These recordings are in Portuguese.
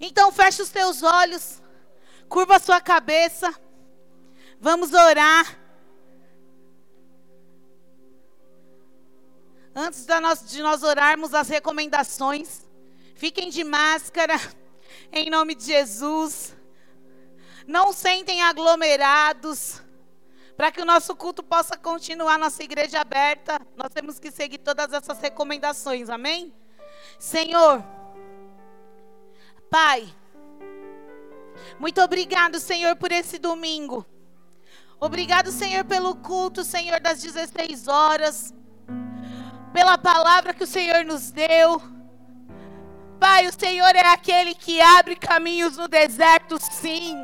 Então feche os teus olhos, curva a sua cabeça. Vamos orar. Antes de nós orarmos as recomendações, fiquem de máscara, em nome de Jesus. Não sentem aglomerados. Para que o nosso culto possa continuar, nossa igreja aberta, nós temos que seguir todas essas recomendações, amém? Senhor, Pai, muito obrigado, Senhor, por esse domingo. Obrigado, Senhor, pelo culto, Senhor, das 16 horas. Pela palavra que o Senhor nos deu. Pai, o Senhor é aquele que abre caminhos no deserto, sim.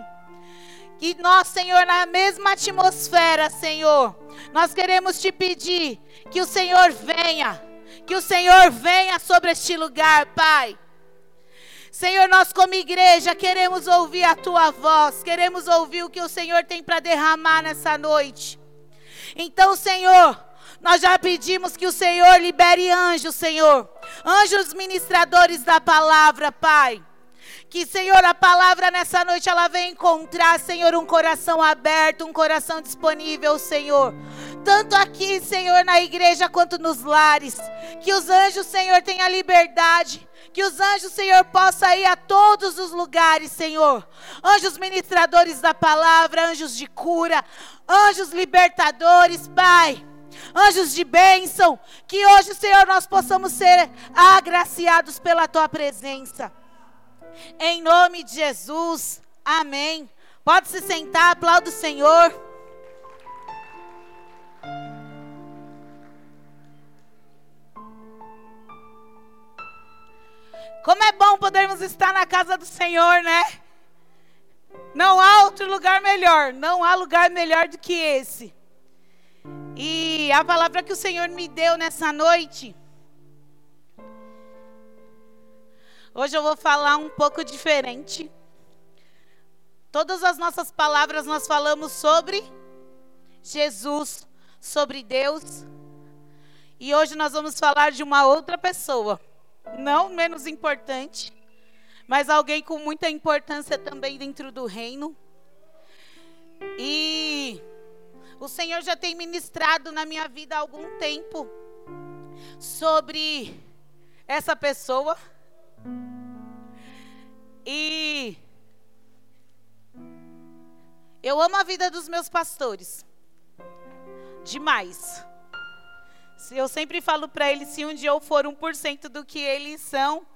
Que nós, Senhor, na mesma atmosfera, Senhor, nós queremos te pedir que o Senhor venha, que o Senhor venha sobre este lugar, Pai. Senhor, nós como igreja queremos ouvir a tua voz, queremos ouvir o que o Senhor tem para derramar nessa noite. Então, Senhor, nós já pedimos que o Senhor libere anjos, Senhor, anjos ministradores da palavra, Pai. Que, Senhor, a palavra nessa noite ela vem encontrar, Senhor, um coração aberto, um coração disponível, Senhor. Tanto aqui, Senhor, na igreja quanto nos lares. Que os anjos, Senhor, tenham liberdade. Que os anjos, Senhor, possam ir a todos os lugares, Senhor. Anjos ministradores da palavra, anjos de cura, anjos libertadores, Pai anjos de bênção, que hoje, Senhor, nós possamos ser agraciados pela tua presença. Em nome de Jesus. Amém. Pode se sentar, aplauda o Senhor. Como é bom podermos estar na casa do Senhor, né? Não há outro lugar melhor, não há lugar melhor do que esse. E a palavra que o Senhor me deu nessa noite Hoje eu vou falar um pouco diferente. Todas as nossas palavras nós falamos sobre Jesus, sobre Deus. E hoje nós vamos falar de uma outra pessoa, não menos importante, mas alguém com muita importância também dentro do reino. E o Senhor já tem ministrado na minha vida há algum tempo sobre essa pessoa. E eu amo a vida dos meus pastores. Demais. Eu sempre falo para eles, se um dia eu for 1% do que eles são,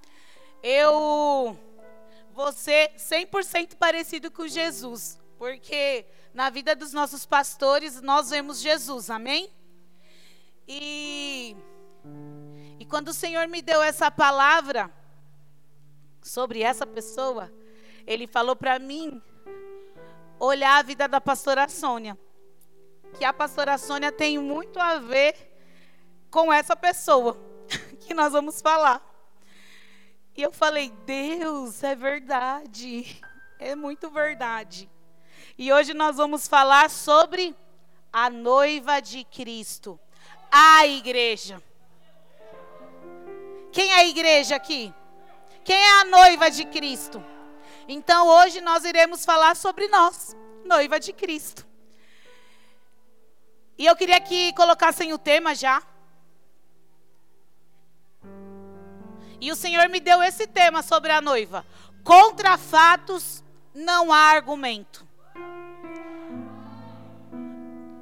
eu vou ser 100% parecido com Jesus. Porque na vida dos nossos pastores nós vemos Jesus, amém? E, e quando o Senhor me deu essa palavra, sobre essa pessoa, ele falou para mim olhar a vida da pastora Sônia. Que a pastora Sônia tem muito a ver com essa pessoa que nós vamos falar. E eu falei, Deus, é verdade. É muito verdade. E hoje nós vamos falar sobre a noiva de Cristo, a igreja. Quem é a igreja aqui? Quem é a noiva de Cristo? Então hoje nós iremos falar sobre nós, noiva de Cristo. E eu queria que colocassem o tema já. E o Senhor me deu esse tema sobre a noiva. Contra fatos não há argumento.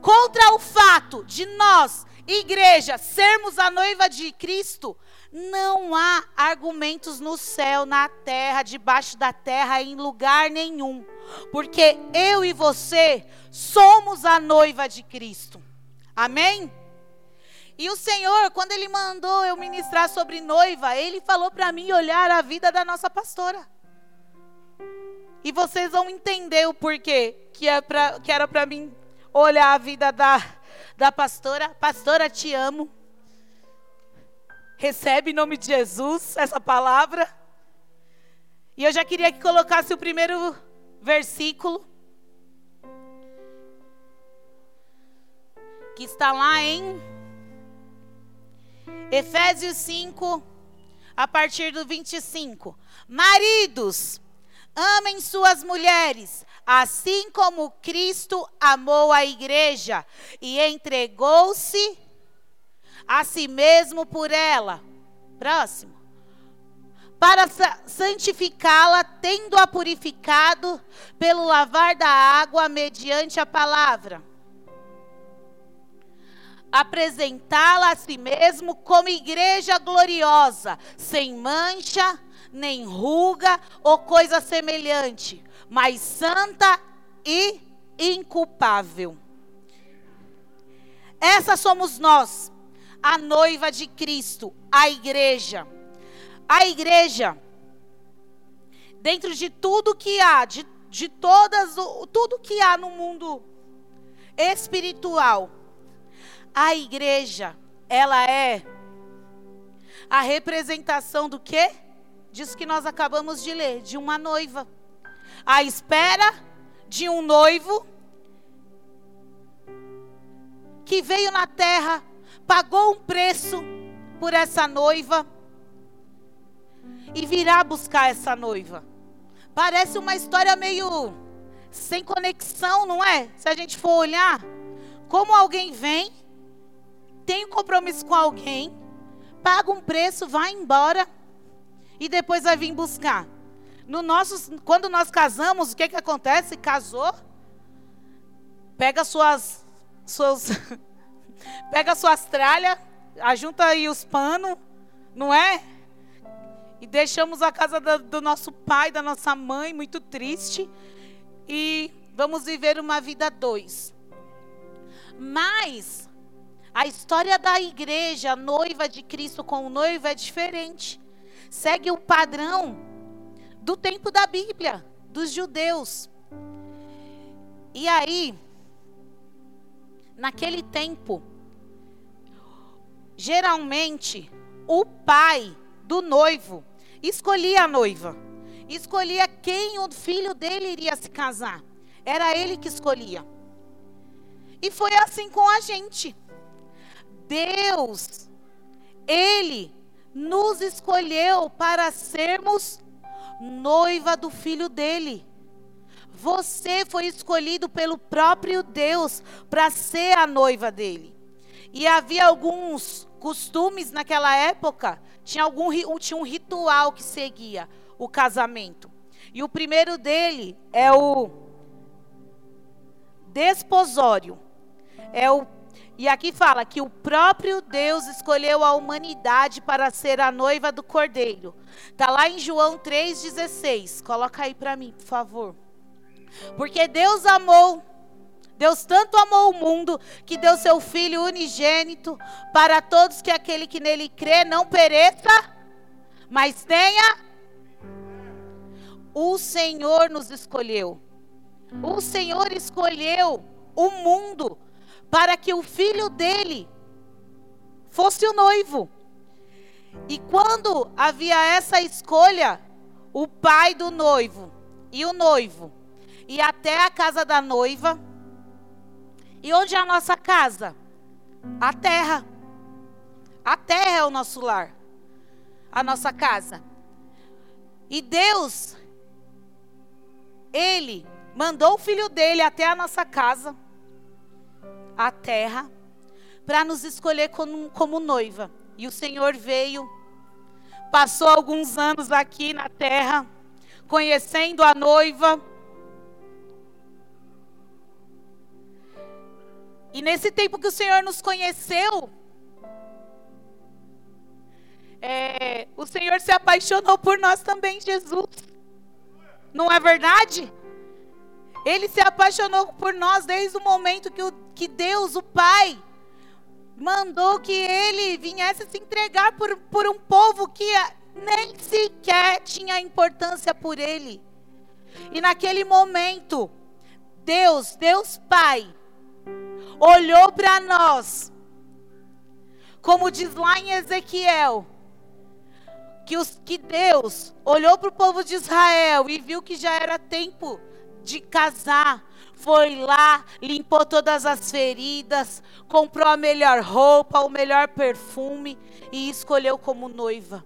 Contra o fato de nós, igreja, sermos a noiva de Cristo, não há argumentos no céu, na terra, debaixo da terra, em lugar nenhum. Porque eu e você somos a noiva de Cristo. Amém? E o Senhor, quando Ele mandou eu ministrar sobre noiva, Ele falou para mim olhar a vida da nossa pastora. E vocês vão entender o porquê que, é pra, que era para mim olhar a vida da, da pastora. Pastora, te amo. Recebe em nome de Jesus essa palavra. E eu já queria que colocasse o primeiro versículo. Que está lá em Efésios 5, a partir do 25. Maridos, Amem suas mulheres, assim como Cristo amou a igreja e entregou-se a si mesmo por ela. Próximo. Para santificá-la, tendo-a purificado pelo lavar da água mediante a palavra. Apresentá-la a si mesmo como igreja gloriosa, sem mancha, nem ruga ou coisa semelhante, mas santa e inculpável. Essa somos nós a noiva de Cristo, a igreja. A igreja, dentro de tudo que há, de, de todas, tudo que há no mundo espiritual, a igreja, ela é a representação do que? Disso que nós acabamos de ler, de uma noiva. A espera de um noivo que veio na terra pagou um preço por essa noiva e virá buscar essa noiva. Parece uma história meio sem conexão, não é? Se a gente for olhar, como alguém vem, tem um compromisso com alguém, paga um preço, vai embora e depois vai vir buscar. No nosso, quando nós casamos, o que que acontece? Casou, pega suas suas Pega suas tralhas, ajunta aí os panos, não é? E deixamos a casa do, do nosso pai, da nossa mãe, muito triste. E vamos viver uma vida dois. Mas a história da igreja, noiva de Cristo com o noivo é diferente. Segue o padrão do tempo da Bíblia, dos judeus. E aí, naquele tempo, geralmente o pai do noivo escolhia a noiva, escolhia quem o filho dele iria se casar. Era ele que escolhia. E foi assim com a gente. Deus, ele nos escolheu para sermos noiva do filho dele. Você foi escolhido pelo próprio Deus para ser a noiva dele. E havia alguns costumes naquela época, tinha, algum, tinha um ritual que seguia o casamento. E o primeiro dele é o desposório. É o, e aqui fala que o próprio Deus escolheu a humanidade para ser a noiva do cordeiro. Está lá em João 3,16. Coloca aí para mim, por favor. Porque Deus amou Deus tanto amou o mundo que deu seu Filho unigênito para todos que aquele que nele crê não pereça, mas tenha. O Senhor nos escolheu. O Senhor escolheu o mundo para que o filho dele fosse o noivo. E quando havia essa escolha, o pai do noivo e o noivo e até a casa da noiva e onde é a nossa casa? A terra. A terra é o nosso lar. A nossa casa. E Deus, Ele mandou o filho dele até a nossa casa, a terra, para nos escolher como, como noiva. E o Senhor veio, passou alguns anos aqui na terra, conhecendo a noiva E nesse tempo que o Senhor nos conheceu, é, o Senhor se apaixonou por nós também, Jesus. Não é verdade? Ele se apaixonou por nós desde o momento que, o, que Deus, o Pai, mandou que ele viesse se entregar por, por um povo que nem sequer tinha importância por ele. E naquele momento, Deus, Deus Pai, olhou para nós, como diz lá em Ezequiel, que, os, que Deus olhou para o povo de Israel e viu que já era tempo de casar. Foi lá, limpou todas as feridas, comprou a melhor roupa, o melhor perfume e escolheu como noiva.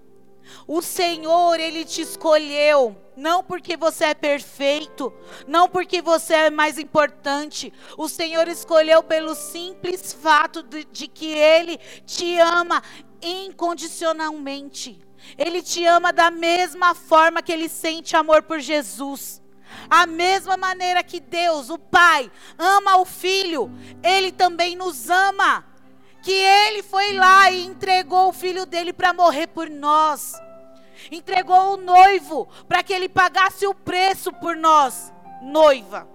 O Senhor, Ele te escolheu. Não porque você é perfeito, não porque você é mais importante. O Senhor escolheu pelo simples fato de, de que Ele te ama incondicionalmente. Ele te ama da mesma forma que Ele sente amor por Jesus. A mesma maneira que Deus, o Pai, ama o Filho, Ele também nos ama. Que Ele foi lá e entregou o Filho dele para morrer por nós entregou o noivo para que ele pagasse o preço por nós, noiva.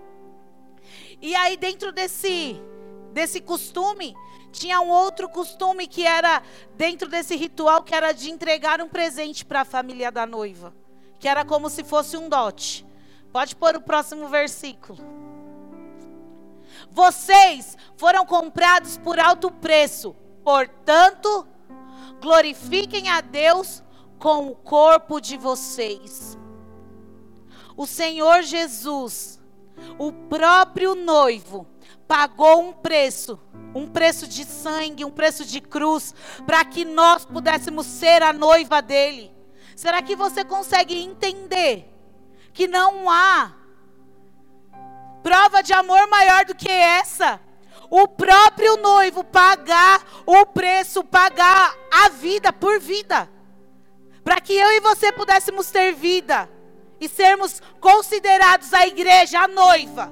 E aí dentro desse desse costume, tinha um outro costume que era dentro desse ritual que era de entregar um presente para a família da noiva, que era como se fosse um dote. Pode pôr o próximo versículo. Vocês foram comprados por alto preço, portanto, glorifiquem a Deus com o corpo de vocês. O Senhor Jesus, o próprio noivo, pagou um preço, um preço de sangue, um preço de cruz, para que nós pudéssemos ser a noiva dele. Será que você consegue entender que não há prova de amor maior do que essa? O próprio noivo pagar o preço, pagar a vida por vida para que eu e você pudéssemos ter vida e sermos considerados a igreja, a noiva.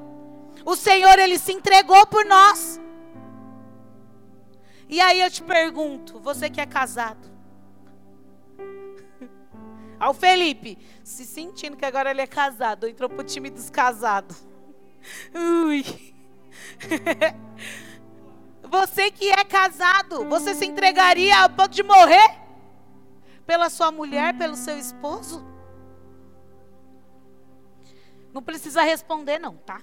O Senhor, Ele se entregou por nós. E aí eu te pergunto, você que é casado, ao Felipe, se sentindo que agora ele é casado, entrou pro time dos casados. Ui. Você que é casado, você se entregaria a ponto de morrer? pela sua mulher, pelo seu esposo? Não precisa responder, não, tá?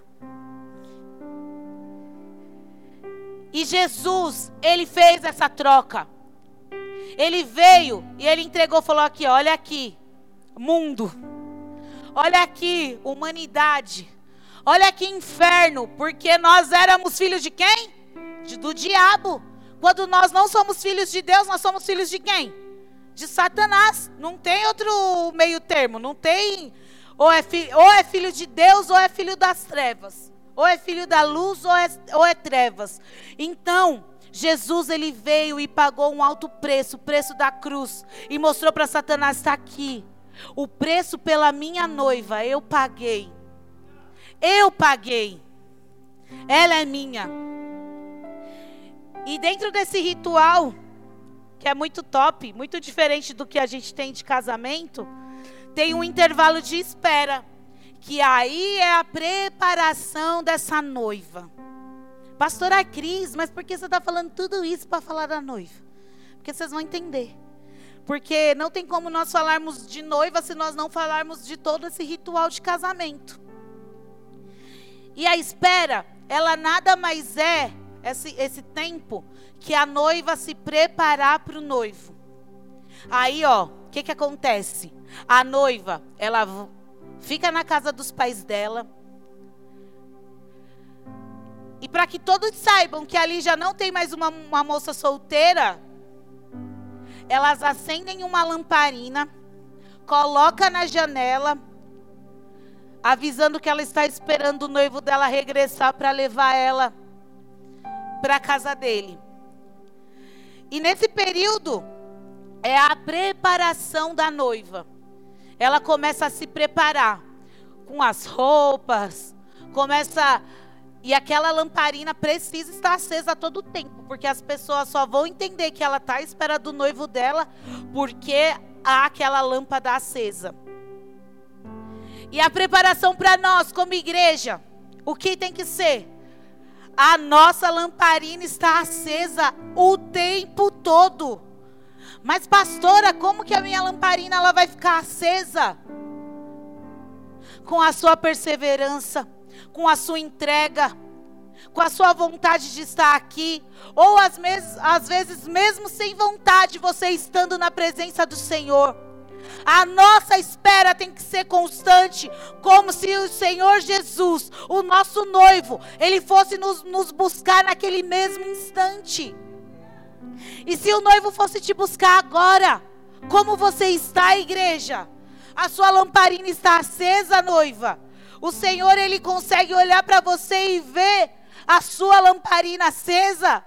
E Jesus, ele fez essa troca. Ele veio e ele entregou, falou aqui, olha aqui, mundo. Olha aqui, humanidade. Olha aqui, inferno, porque nós éramos filhos de quem? De, do diabo. Quando nós não somos filhos de Deus, nós somos filhos de quem? de Satanás. Não tem outro meio termo. Não tem. Ou é, filho, ou é filho de Deus ou é filho das trevas. Ou é filho da luz ou é, ou é trevas. Então, Jesus ele veio e pagou um alto preço, o preço da cruz. E mostrou para Satanás: está aqui. O preço pela minha noiva eu paguei. Eu paguei. Ela é minha. E dentro desse ritual, que é muito top, muito diferente do que a gente tem de casamento, tem um intervalo de espera, que aí é a preparação dessa noiva. Pastora Cris, mas por que você está falando tudo isso para falar da noiva? Porque vocês vão entender. Porque não tem como nós falarmos de noiva se nós não falarmos de todo esse ritual de casamento. E a espera, ela nada mais é esse, esse tempo que a noiva se preparar para o noivo. Aí, ó, o que, que acontece? A noiva, ela fica na casa dos pais dela. E para que todos saibam que ali já não tem mais uma, uma moça solteira, elas acendem uma lamparina, coloca na janela, avisando que ela está esperando o noivo dela regressar para levar ela para a casa dele. E nesse período é a preparação da noiva. Ela começa a se preparar com as roupas, começa e aquela lamparina precisa estar acesa a todo tempo, porque as pessoas só vão entender que ela está à espera do noivo dela porque há aquela lâmpada acesa. E a preparação para nós, como igreja, o que tem que ser? A nossa lamparina está acesa o tempo todo. Mas pastora, como que a minha lamparina ela vai ficar acesa? Com a sua perseverança, com a sua entrega, com a sua vontade de estar aqui, ou às, às vezes mesmo sem vontade, você estando na presença do Senhor. A nossa espera tem que ser constante, como se o Senhor Jesus, o nosso noivo, ele fosse nos, nos buscar naquele mesmo instante. E se o noivo fosse te buscar agora, Como você está, igreja? A sua lamparina está acesa, noiva. O Senhor, Ele consegue olhar para você e ver a sua lamparina acesa?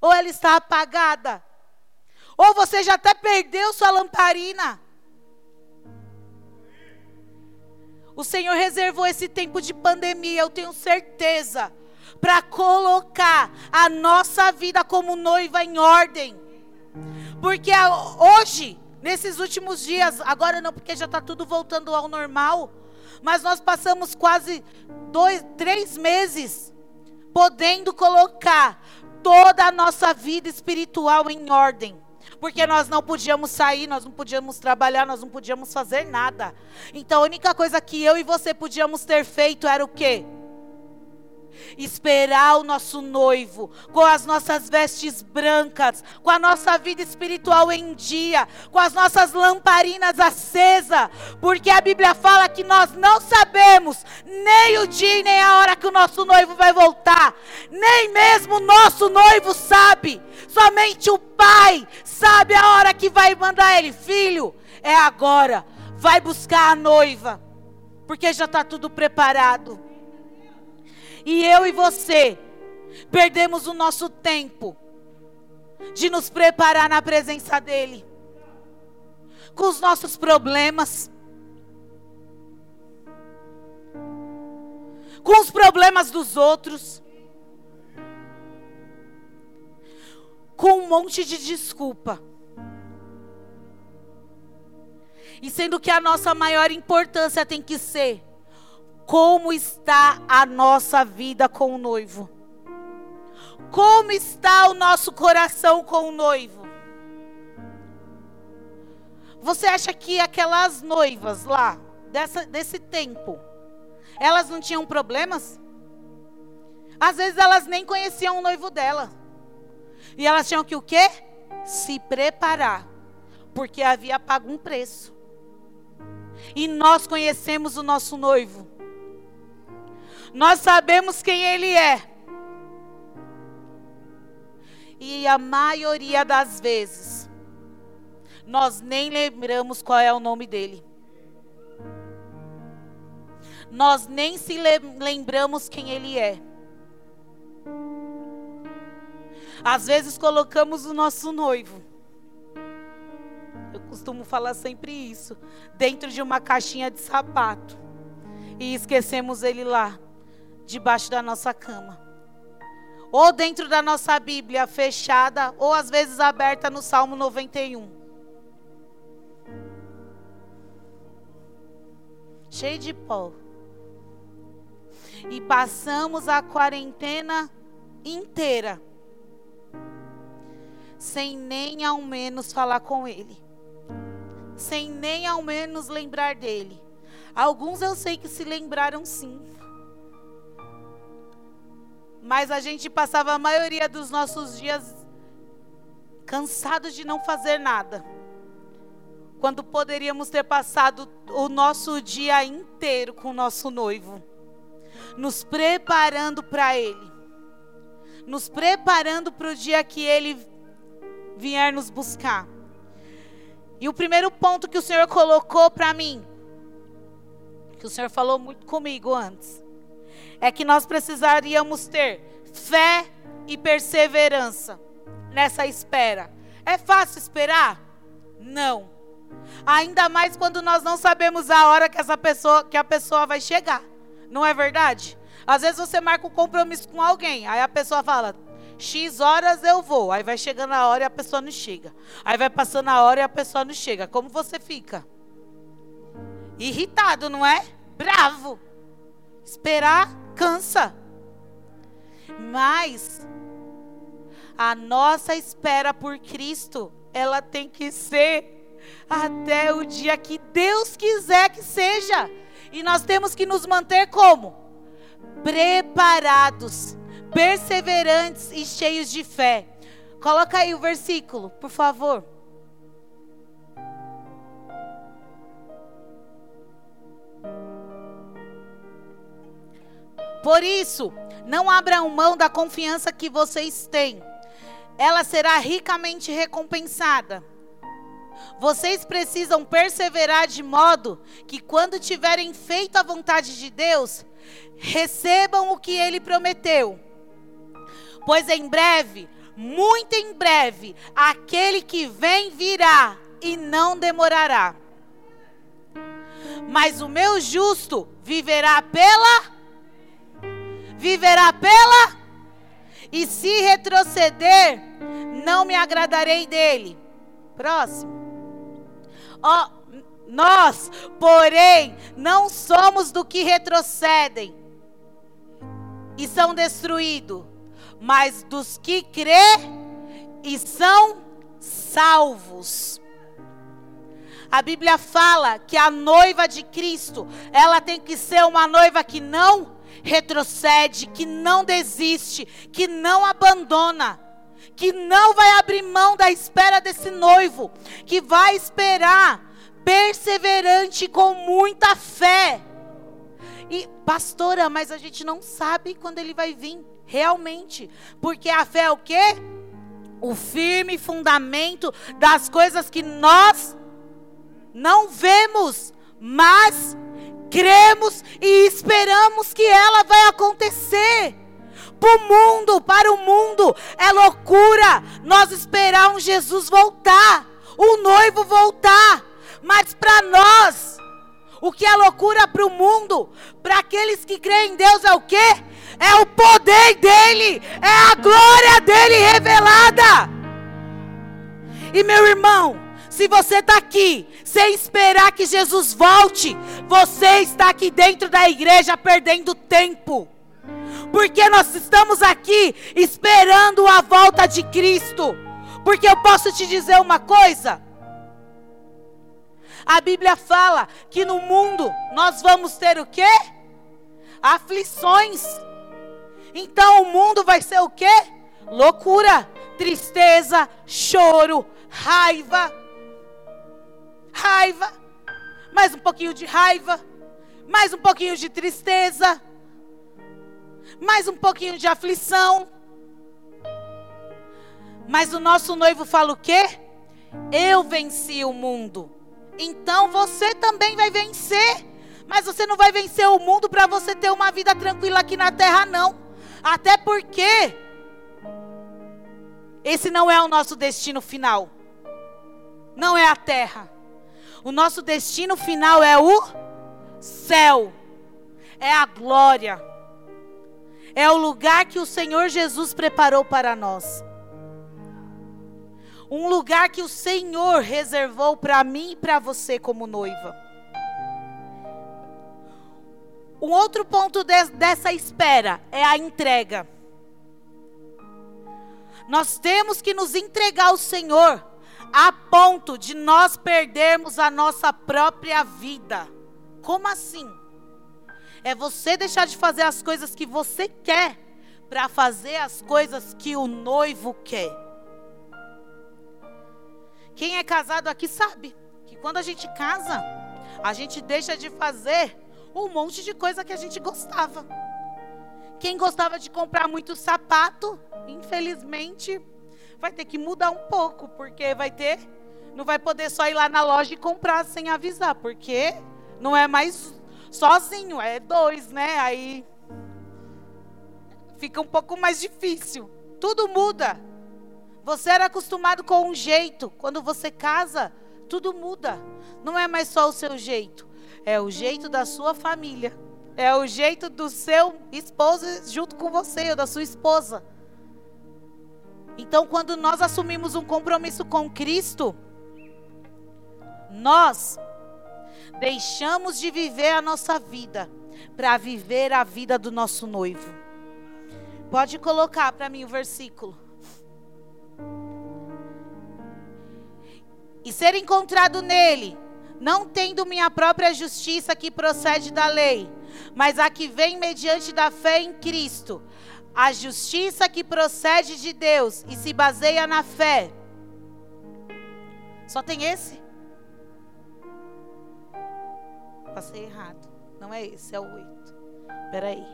Ou ela está apagada? Ou você já até perdeu sua lamparina? O Senhor reservou esse tempo de pandemia, eu tenho certeza, para colocar a nossa vida como noiva em ordem. Porque hoje, nesses últimos dias, agora não, porque já está tudo voltando ao normal, mas nós passamos quase dois, três meses podendo colocar toda a nossa vida espiritual em ordem. Porque nós não podíamos sair, nós não podíamos trabalhar, nós não podíamos fazer nada. Então a única coisa que eu e você podíamos ter feito era o quê? Esperar o nosso noivo com as nossas vestes brancas, com a nossa vida espiritual em dia, com as nossas lamparinas acesas, porque a Bíblia fala que nós não sabemos nem o dia nem a hora que o nosso noivo vai voltar, nem mesmo o nosso noivo sabe, somente o Pai sabe a hora que vai mandar ele, filho, é agora, vai buscar a noiva, porque já está tudo preparado. E eu e você perdemos o nosso tempo de nos preparar na presença dEle, com os nossos problemas, com os problemas dos outros, com um monte de desculpa. E sendo que a nossa maior importância tem que ser como está a nossa vida com o noivo? Como está o nosso coração com o noivo? Você acha que aquelas noivas lá, dessa, desse tempo, elas não tinham problemas? Às vezes elas nem conheciam o noivo dela. E elas tinham que o quê? Se preparar. Porque havia pago um preço. E nós conhecemos o nosso noivo. Nós sabemos quem Ele é. E a maioria das vezes, nós nem lembramos qual é o nome dele. Nós nem se lembramos quem ele é. Às vezes colocamos o nosso noivo. Eu costumo falar sempre isso. Dentro de uma caixinha de sapato. E esquecemos ele lá debaixo da nossa cama. Ou dentro da nossa Bíblia fechada, ou às vezes aberta no Salmo 91. Cheio de pó. E passamos a quarentena inteira sem nem ao menos falar com ele, sem nem ao menos lembrar dele. Alguns eu sei que se lembraram sim. Mas a gente passava a maioria dos nossos dias cansados de não fazer nada. Quando poderíamos ter passado o nosso dia inteiro com o nosso noivo, nos preparando para ele, nos preparando para o dia que ele vier nos buscar. E o primeiro ponto que o Senhor colocou para mim, que o Senhor falou muito comigo antes, é que nós precisaríamos ter fé e perseverança nessa espera. É fácil esperar? Não. Ainda mais quando nós não sabemos a hora que essa pessoa, que a pessoa vai chegar. Não é verdade? Às vezes você marca um compromisso com alguém, aí a pessoa fala: X horas eu vou. Aí vai chegando a hora e a pessoa não chega. Aí vai passando a hora e a pessoa não chega. Como você fica? Irritado, não é? Bravo. Esperar cansa. Mas a nossa espera por Cristo, ela tem que ser até o dia que Deus quiser que seja. E nós temos que nos manter como? Preparados, perseverantes e cheios de fé. Coloca aí o versículo, por favor. Por isso, não abram mão da confiança que vocês têm. Ela será ricamente recompensada. Vocês precisam perseverar de modo que, quando tiverem feito a vontade de Deus, recebam o que ele prometeu. Pois em breve, muito em breve, aquele que vem virá e não demorará. Mas o meu justo viverá pela viverá pela e se retroceder, não me agradarei dele. Próximo. Ó, oh, nós, porém, não somos do que retrocedem e são destruídos, mas dos que crê e são salvos. A Bíblia fala que a noiva de Cristo, ela tem que ser uma noiva que não retrocede, que não desiste, que não abandona, que não vai abrir mão da espera desse noivo, que vai esperar perseverante com muita fé. E pastora, mas a gente não sabe quando ele vai vir, realmente, porque a fé é o quê? O firme fundamento das coisas que nós não vemos, mas cremos e esperamos que ela vai acontecer. Para o mundo, para o mundo, é loucura nós esperar um Jesus voltar, o noivo voltar. Mas para nós, o que é loucura para o mundo, para aqueles que creem em Deus é o quê? É o poder dele, é a glória dele revelada. E meu irmão, se você está aqui sem esperar que Jesus volte, você está aqui dentro da igreja perdendo tempo. Porque nós estamos aqui esperando a volta de Cristo. Porque eu posso te dizer uma coisa. A Bíblia fala que no mundo nós vamos ter o quê? Aflições. Então o mundo vai ser o quê? Loucura, tristeza, choro, raiva raiva, mais um pouquinho de raiva, mais um pouquinho de tristeza, mais um pouquinho de aflição. Mas o nosso noivo fala o quê? Eu venci o mundo. Então você também vai vencer. Mas você não vai vencer o mundo para você ter uma vida tranquila aqui na terra, não. Até porque esse não é o nosso destino final. Não é a terra. O nosso destino final é o céu, é a glória, é o lugar que o Senhor Jesus preparou para nós. Um lugar que o Senhor reservou para mim e para você como noiva. Um outro ponto de, dessa espera é a entrega. Nós temos que nos entregar ao Senhor a ponto de nós perdermos a nossa própria vida. Como assim? É você deixar de fazer as coisas que você quer para fazer as coisas que o noivo quer. Quem é casado aqui sabe que quando a gente casa, a gente deixa de fazer um monte de coisa que a gente gostava. Quem gostava de comprar muito sapato, infelizmente, vai ter que mudar um pouco, porque vai ter. Não vai poder só ir lá na loja e comprar sem avisar, porque não é mais sozinho, é dois, né? Aí fica um pouco mais difícil. Tudo muda. Você era acostumado com um jeito. Quando você casa, tudo muda. Não é mais só o seu jeito. É o jeito da sua família. É o jeito do seu esposo junto com você, ou da sua esposa. Então, quando nós assumimos um compromisso com Cristo, nós deixamos de viver a nossa vida para viver a vida do nosso noivo. Pode colocar para mim o versículo. E ser encontrado nele, não tendo minha própria justiça que procede da lei, mas a que vem mediante da fé em Cristo a justiça que procede de Deus e se baseia na fé. Só tem esse? Passei errado. Não é esse, é o oito. Espera aí.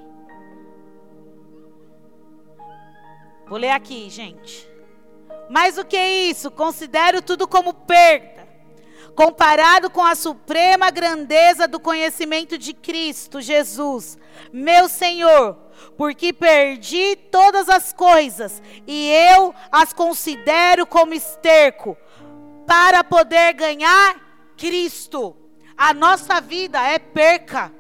Vou ler aqui, gente. Mais do que isso, considero tudo como perda comparado com a suprema grandeza do conhecimento de Cristo Jesus, meu Senhor, porque perdi todas as coisas e eu as considero como esterco para poder ganhar Cristo. A nossa vida é perca.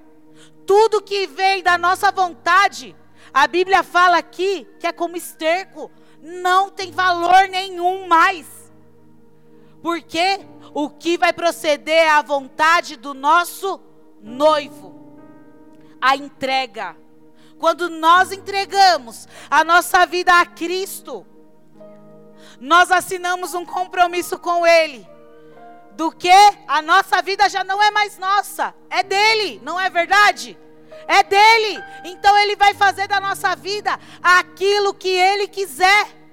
Tudo que vem da nossa vontade, a Bíblia fala aqui que é como esterco, não tem valor nenhum mais. Porque o que vai proceder é a vontade do nosso noivo, a entrega. Quando nós entregamos a nossa vida a Cristo, nós assinamos um compromisso com Ele. Do que a nossa vida já não é mais nossa, é dele, não é verdade? É dele. Então ele vai fazer da nossa vida aquilo que ele quiser.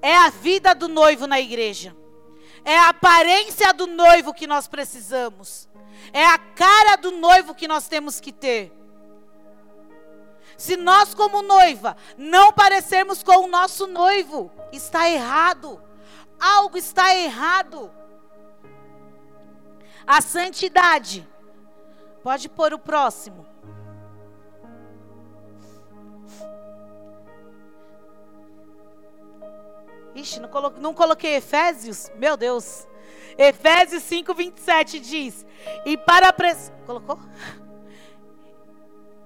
É a vida do noivo na igreja. É a aparência do noivo que nós precisamos. É a cara do noivo que nós temos que ter. Se nós, como noiva, não parecermos com o nosso noivo, está errado. Algo está errado. A santidade. Pode pôr o próximo. Ixi, não coloquei, não coloquei Efésios? Meu Deus. Efésios 5, 27 diz: E para. Colocou?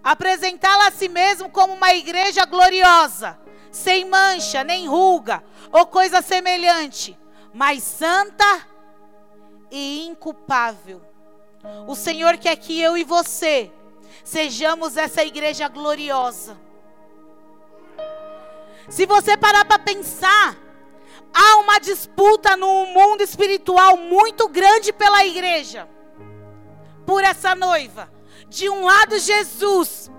apresentá-la a si mesmo como uma igreja gloriosa, sem mancha, nem ruga, ou coisa semelhante, mas santa e inculpável. O Senhor quer que eu e você sejamos essa igreja gloriosa. Se você parar para pensar, há uma disputa no mundo espiritual muito grande pela igreja, por essa noiva. De um lado, Jesus,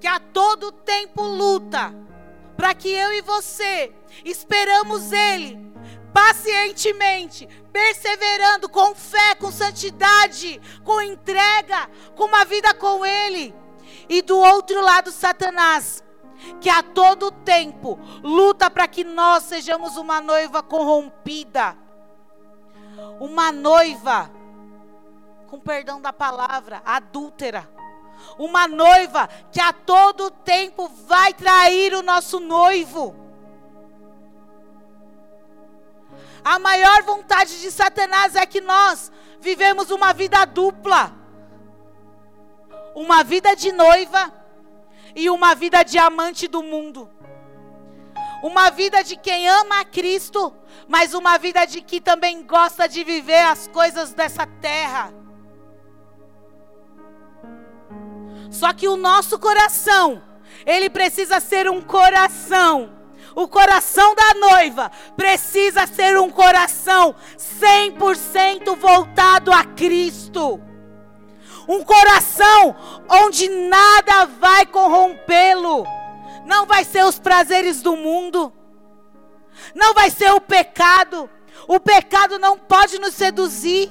que a todo tempo luta para que eu e você esperamos Ele pacientemente, perseverando com fé, com santidade, com entrega, com uma vida com Ele. E do outro lado, Satanás, que a todo tempo luta para que nós sejamos uma noiva corrompida, uma noiva com perdão da palavra, adúltera. Uma noiva que a todo tempo vai trair o nosso noivo. A maior vontade de Satanás é que nós vivemos uma vida dupla. Uma vida de noiva e uma vida de amante do mundo. Uma vida de quem ama a Cristo, mas uma vida de que também gosta de viver as coisas dessa terra. Só que o nosso coração, ele precisa ser um coração. O coração da noiva precisa ser um coração 100% voltado a Cristo. Um coração onde nada vai corrompê-lo. Não vai ser os prazeres do mundo. Não vai ser o pecado. O pecado não pode nos seduzir.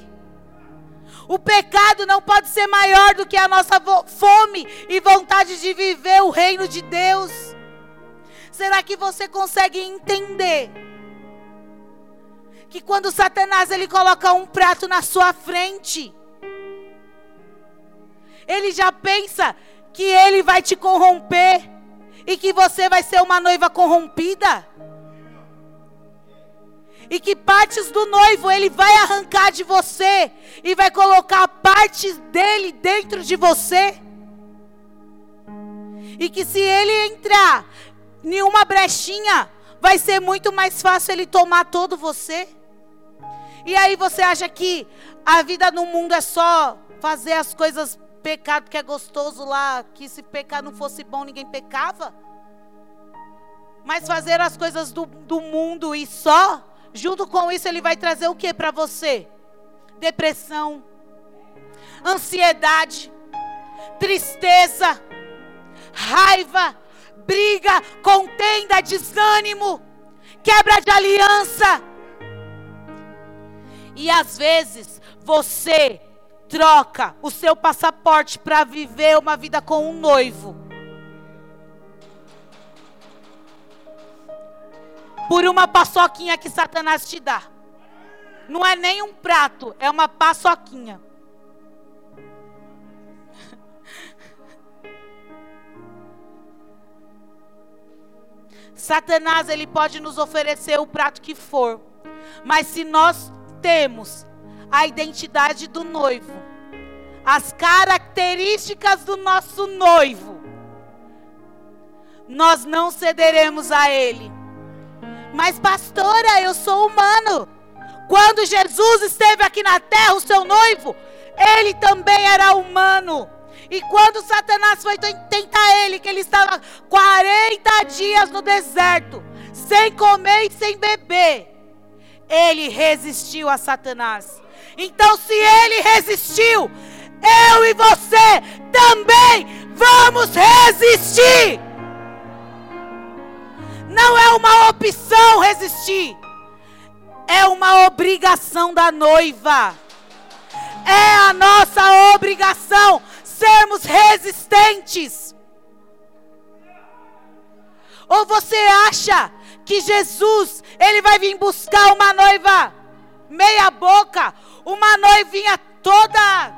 O pecado não pode ser maior do que a nossa fome e vontade de viver o reino de Deus. Será que você consegue entender que quando Satanás ele coloca um prato na sua frente, ele já pensa que ele vai te corromper e que você vai ser uma noiva corrompida? e que partes do noivo ele vai arrancar de você e vai colocar partes dele dentro de você. E que se ele entrar em uma brechinha, vai ser muito mais fácil ele tomar todo você. E aí você acha que a vida no mundo é só fazer as coisas pecado que é gostoso lá, que se pecar não fosse bom, ninguém pecava? Mas fazer as coisas do, do mundo e só Junto com isso, ele vai trazer o que para você? Depressão, ansiedade, tristeza, raiva, briga, contenda, desânimo, quebra de aliança. E às vezes você troca o seu passaporte para viver uma vida com um noivo por uma paçoquinha que Satanás te dá. Não é nem um prato, é uma paçoquinha. Satanás ele pode nos oferecer o prato que for, mas se nós temos a identidade do noivo, as características do nosso noivo, nós não cederemos a ele. Mas pastora, eu sou humano. Quando Jesus esteve aqui na terra, o seu noivo, ele também era humano. E quando Satanás foi tentar ele, que ele estava 40 dias no deserto, sem comer e sem beber, ele resistiu a Satanás. Então, se ele resistiu, eu e você também vamos resistir. Não é uma opção resistir, é uma obrigação da noiva. É a nossa obrigação sermos resistentes? Ou você acha que Jesus, ele vai vir buscar uma noiva meia boca, uma noivinha toda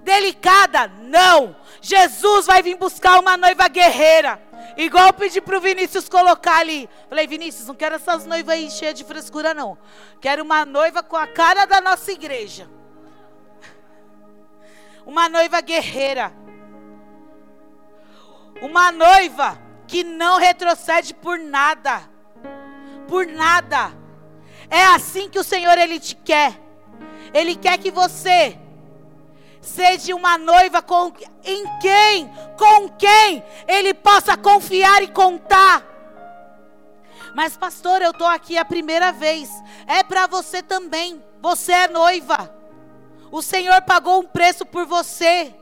delicada? Não. Jesus vai vir buscar uma noiva guerreira. Igual eu pedi pro Vinícius colocar ali. Falei, Vinícius, não quero essas noivas aí cheias de frescura, não. Quero uma noiva com a cara da nossa igreja uma noiva guerreira, uma noiva que não retrocede por nada, por nada. É assim que o Senhor ele te quer. Ele quer que você seja uma noiva com em quem, com quem ele possa confiar e contar. Mas pastor, eu estou aqui a primeira vez. É para você também. Você é noiva. O Senhor pagou um preço por você.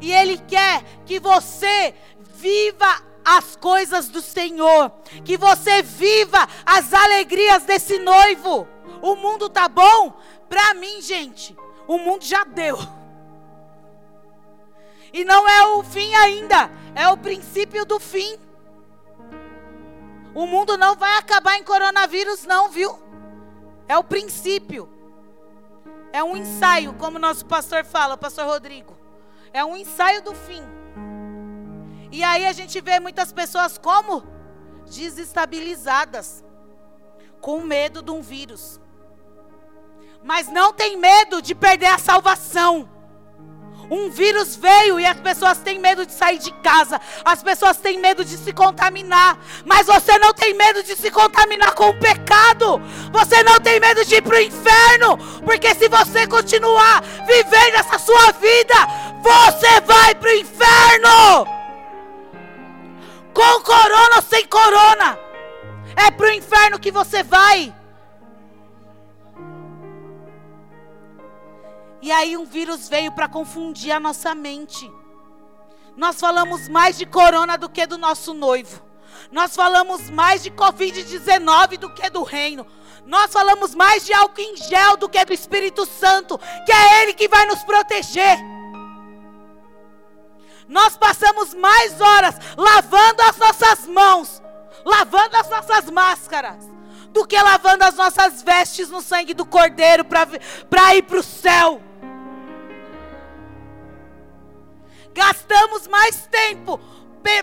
E Ele quer que você viva as coisas do Senhor. Que você viva as alegrias desse noivo. O mundo tá bom? Para mim, gente, o mundo já deu. E não é o fim ainda, é o princípio do fim. O mundo não vai acabar em coronavírus, não, viu? É o princípio. É um ensaio, como nosso pastor fala, pastor Rodrigo. É um ensaio do fim. E aí a gente vê muitas pessoas como desestabilizadas, com medo de um vírus. Mas não tem medo de perder a salvação. Um vírus veio e as pessoas têm medo de sair de casa, as pessoas têm medo de se contaminar, mas você não tem medo de se contaminar com o pecado, você não tem medo de ir para o inferno, porque se você continuar vivendo essa sua vida, você vai para o inferno. Com corona ou sem corona, é para o inferno que você vai. E aí um vírus veio para confundir a nossa mente. Nós falamos mais de corona do que do nosso noivo. Nós falamos mais de Covid-19 do que do reino. Nós falamos mais de álcool em gel do que do Espírito Santo, que é Ele que vai nos proteger. Nós passamos mais horas lavando as nossas mãos, lavando as nossas máscaras, do que lavando as nossas vestes no sangue do Cordeiro para ir para o céu. Gastamos mais tempo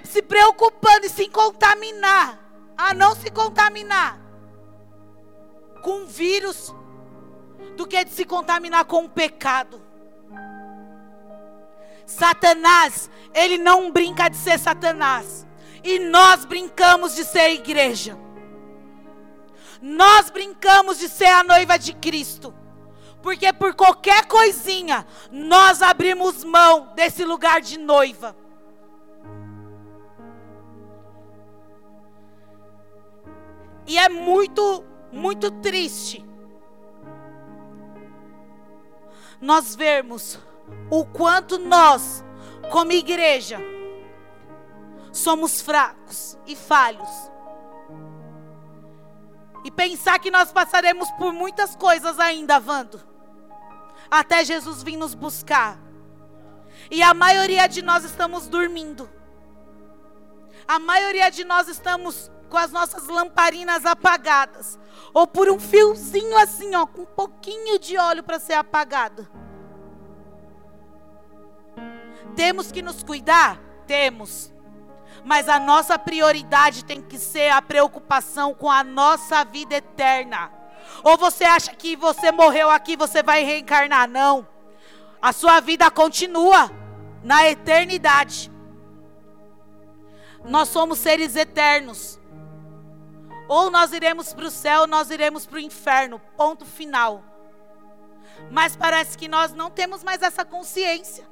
se preocupando em se contaminar, a não se contaminar com vírus, do que de se contaminar com um pecado. Satanás, ele não brinca de ser Satanás. E nós brincamos de ser igreja. Nós brincamos de ser a noiva de Cristo. Porque por qualquer coisinha, nós abrimos mão desse lugar de noiva. E é muito, muito triste nós vermos o quanto nós, como igreja, somos fracos e falhos. E pensar que nós passaremos por muitas coisas ainda, Vando até Jesus vir nos buscar. E a maioria de nós estamos dormindo. A maioria de nós estamos com as nossas lamparinas apagadas, ou por um fiozinho assim, ó, com um pouquinho de óleo para ser apagado. Temos que nos cuidar? Temos. Mas a nossa prioridade tem que ser a preocupação com a nossa vida eterna. Ou você acha que você morreu aqui, você vai reencarnar? Não. A sua vida continua na eternidade. Nós somos seres eternos. Ou nós iremos para o céu, ou nós iremos para o inferno. Ponto final. Mas parece que nós não temos mais essa consciência.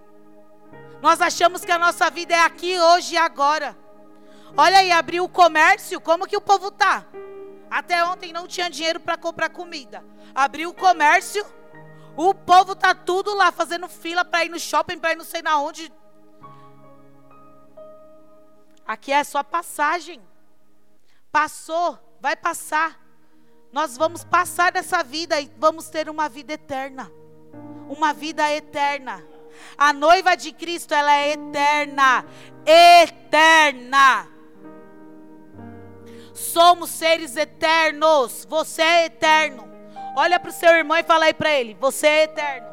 Nós achamos que a nossa vida é aqui, hoje e agora. Olha aí, abriu o comércio, como que o povo tá? Até ontem não tinha dinheiro para comprar comida. Abriu o comércio, o povo tá tudo lá fazendo fila para ir no shopping, para ir não sei na onde. Aqui é só passagem. Passou, vai passar. Nós vamos passar dessa vida e vamos ter uma vida eterna. Uma vida eterna. A noiva de Cristo, ela é eterna. Eterna. Somos seres eternos. Você é eterno. Olha para o seu irmão e fala aí para ele: Você é eterno.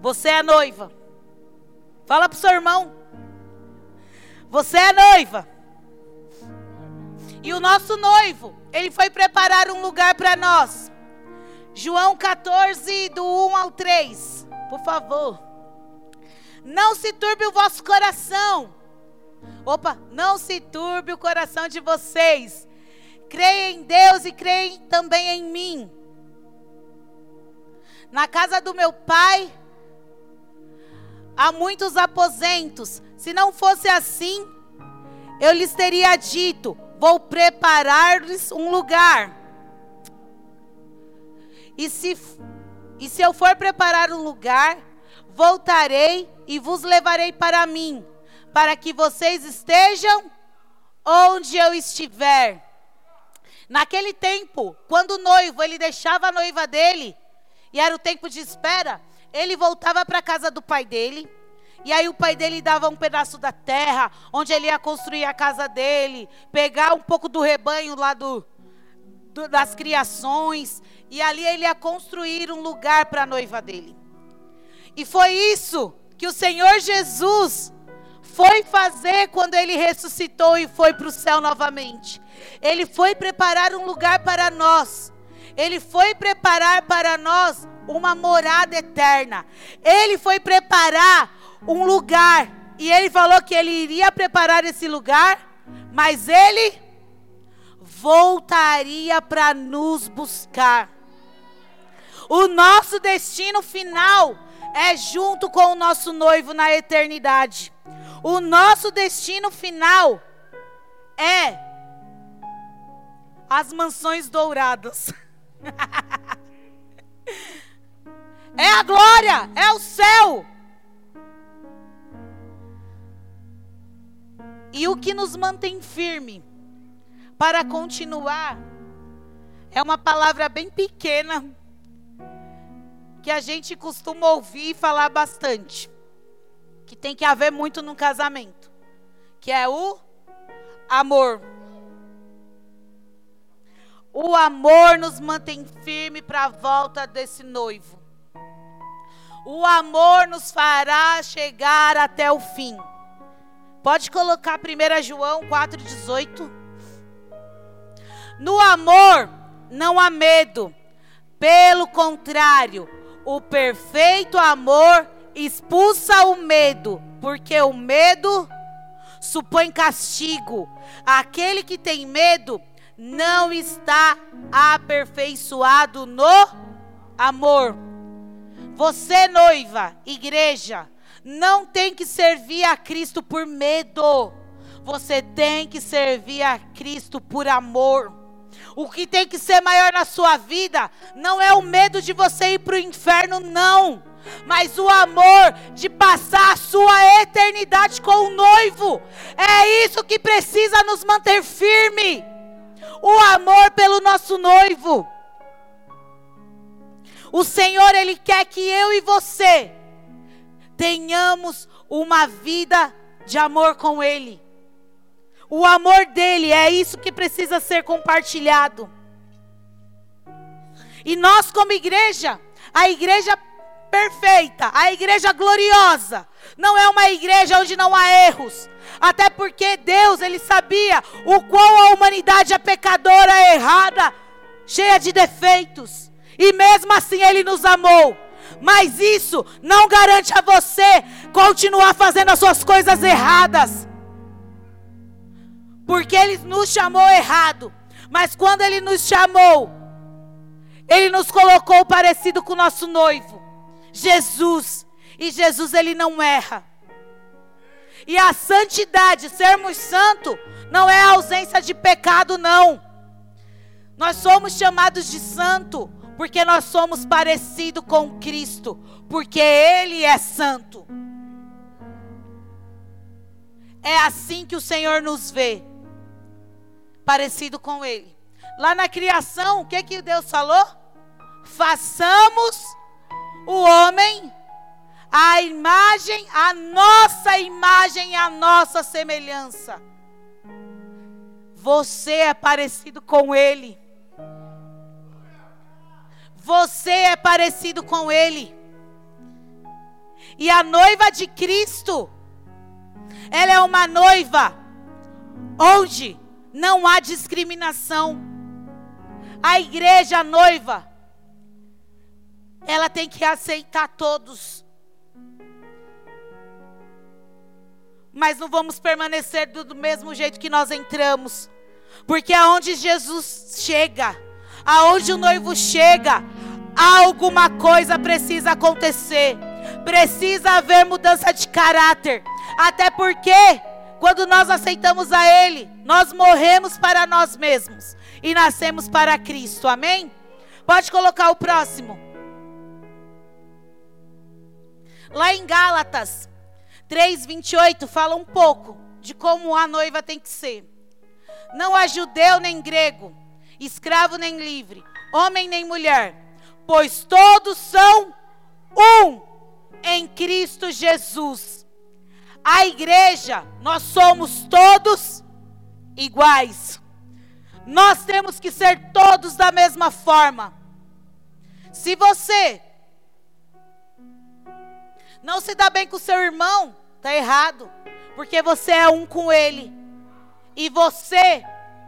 Você é noiva. Fala para o seu irmão. Você é noiva. E o nosso noivo, ele foi preparar um lugar para nós. João 14, do 1 ao 3. Por favor. Não se turbe o vosso coração. Opa, não se turbe o coração de vocês. Creia em Deus e creia também em mim. Na casa do meu pai há muitos aposentos. Se não fosse assim, eu lhes teria dito: Vou preparar-lhes um lugar. E se, e se eu for preparar um lugar, voltarei e vos levarei para mim, para que vocês estejam onde eu estiver. Naquele tempo, quando o noivo ele deixava a noiva dele, e era o tempo de espera, ele voltava para a casa do pai dele. E aí o pai dele dava um pedaço da terra, onde ele ia construir a casa dele, pegar um pouco do rebanho lá do, do das criações, e ali ele ia construir um lugar para a noiva dele. E foi isso que o Senhor Jesus foi fazer quando ele ressuscitou e foi para o céu novamente. Ele foi preparar um lugar para nós. Ele foi preparar para nós uma morada eterna. Ele foi preparar um lugar. E ele falou que ele iria preparar esse lugar, mas ele voltaria para nos buscar. O nosso destino final é junto com o nosso noivo na eternidade. O nosso destino final é as mansões douradas. é a glória, é o céu. E o que nos mantém firme para continuar é uma palavra bem pequena que a gente costuma ouvir e falar bastante, que tem que haver muito no casamento, que é o amor. O amor nos mantém firme para a volta desse noivo. O amor nos fará chegar até o fim. Pode colocar 1 João 4,18. No amor não há medo. Pelo contrário, o perfeito amor expulsa o medo, porque o medo supõe castigo. Aquele que tem medo não está aperfeiçoado no amor. Você, noiva, igreja, não tem que servir a Cristo por medo. Você tem que servir a Cristo por amor. O que tem que ser maior na sua vida não é o medo de você ir para o inferno, não. Mas o amor de passar a sua eternidade com o noivo. É isso que precisa nos manter firme. O amor pelo nosso noivo. O Senhor, Ele quer que eu e você tenhamos uma vida de amor com Ele. O amor dele é isso que precisa ser compartilhado. E nós, como igreja, a igreja perfeita, a igreja gloriosa, não é uma igreja onde não há erros. Até porque Deus, ele sabia o quão a humanidade é pecadora, errada, cheia de defeitos. E mesmo assim ele nos amou. Mas isso não garante a você continuar fazendo as suas coisas erradas. Porque ele nos chamou errado. Mas quando ele nos chamou, ele nos colocou parecido com o nosso noivo, Jesus. E Jesus ele não erra. E a santidade, sermos santo, não é ausência de pecado, não. Nós somos chamados de santo porque nós somos parecidos com Cristo, porque Ele é santo. É assim que o Senhor nos vê, parecido com Ele. Lá na criação, o que que Deus falou? Façamos o homem a imagem, a nossa imagem, a nossa semelhança. Você é parecido com Ele. Você é parecido com Ele. E a noiva de Cristo, ela é uma noiva onde não há discriminação. A igreja a noiva, ela tem que aceitar todos. Mas não vamos permanecer do, do mesmo jeito que nós entramos. Porque aonde Jesus chega, aonde o noivo chega, alguma coisa precisa acontecer. Precisa haver mudança de caráter. Até porque, quando nós aceitamos a Ele, nós morremos para nós mesmos e nascemos para Cristo. Amém? Pode colocar o próximo. Lá em Gálatas 3:28 fala um pouco de como a noiva tem que ser. Não há judeu nem grego, escravo nem livre, homem nem mulher, pois todos são um em Cristo Jesus. A igreja, nós somos todos iguais. Nós temos que ser todos da mesma forma. Se você não se dá bem com seu irmão, está errado, porque você é um com ele. E você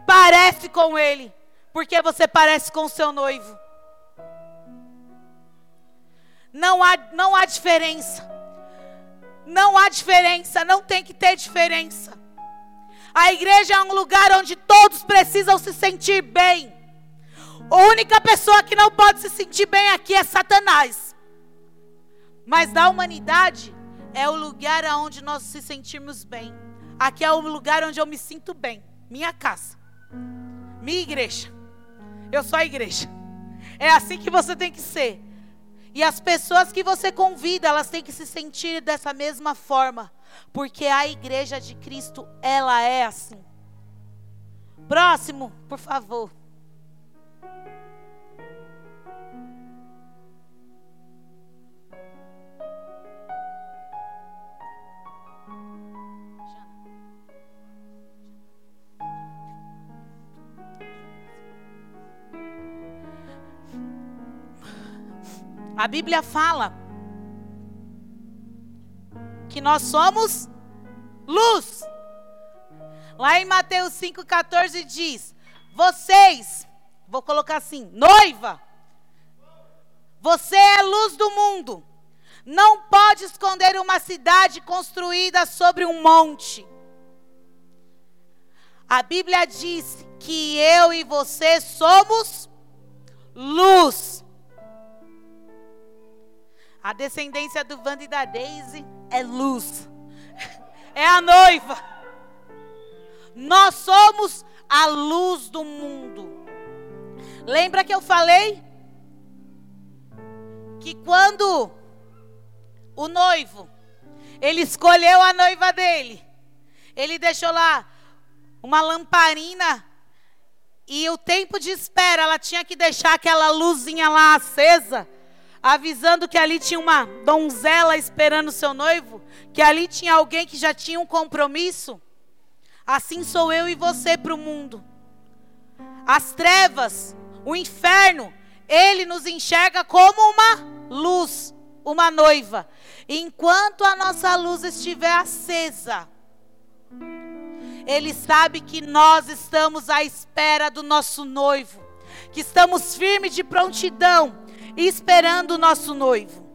parece com ele, porque você parece com seu noivo. Não há, não há diferença. Não há diferença, não tem que ter diferença. A igreja é um lugar onde todos precisam se sentir bem. A única pessoa que não pode se sentir bem aqui é Satanás. Mas da humanidade é o lugar onde nós se sentimos bem. Aqui é o lugar onde eu me sinto bem. Minha casa. Minha igreja. Eu sou a igreja. É assim que você tem que ser. E as pessoas que você convida, elas têm que se sentir dessa mesma forma, porque a igreja de Cristo, ela é assim. Próximo, por favor. A Bíblia fala que nós somos luz. Lá em Mateus 5,14 diz: Vocês, vou colocar assim, noiva, você é luz do mundo. Não pode esconder uma cidade construída sobre um monte. A Bíblia diz que eu e você somos luz. A descendência do Wanda e da Daisy é luz. É a noiva. Nós somos a luz do mundo. Lembra que eu falei que quando o noivo ele escolheu a noiva dele, ele deixou lá uma lamparina e o tempo de espera, ela tinha que deixar aquela luzinha lá acesa avisando que ali tinha uma donzela esperando seu noivo, que ali tinha alguém que já tinha um compromisso, assim sou eu e você para o mundo. As trevas, o inferno, ele nos enxerga como uma luz, uma noiva. Enquanto a nossa luz estiver acesa, ele sabe que nós estamos à espera do nosso noivo, que estamos firmes de prontidão, esperando o nosso noivo.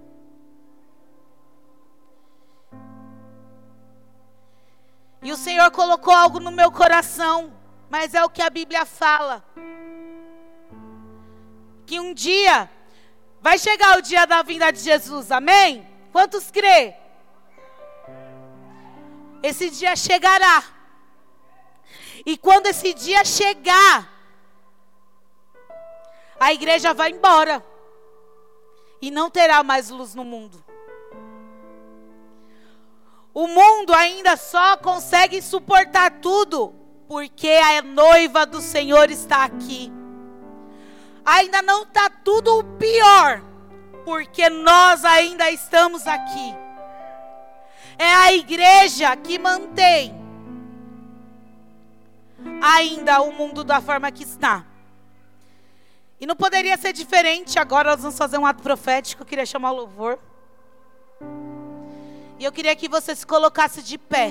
E o Senhor colocou algo no meu coração, mas é o que a Bíblia fala. Que um dia vai chegar o dia da vinda de Jesus, amém? Quantos crê? Esse dia chegará. E quando esse dia chegar, a igreja vai embora. E não terá mais luz no mundo. O mundo ainda só consegue suportar tudo porque a noiva do Senhor está aqui. Ainda não está tudo pior porque nós ainda estamos aqui. É a igreja que mantém ainda o mundo da forma que está. E não poderia ser diferente. Agora nós vamos fazer um ato profético. Eu queria chamar o louvor. E eu queria que você se colocasse de pé.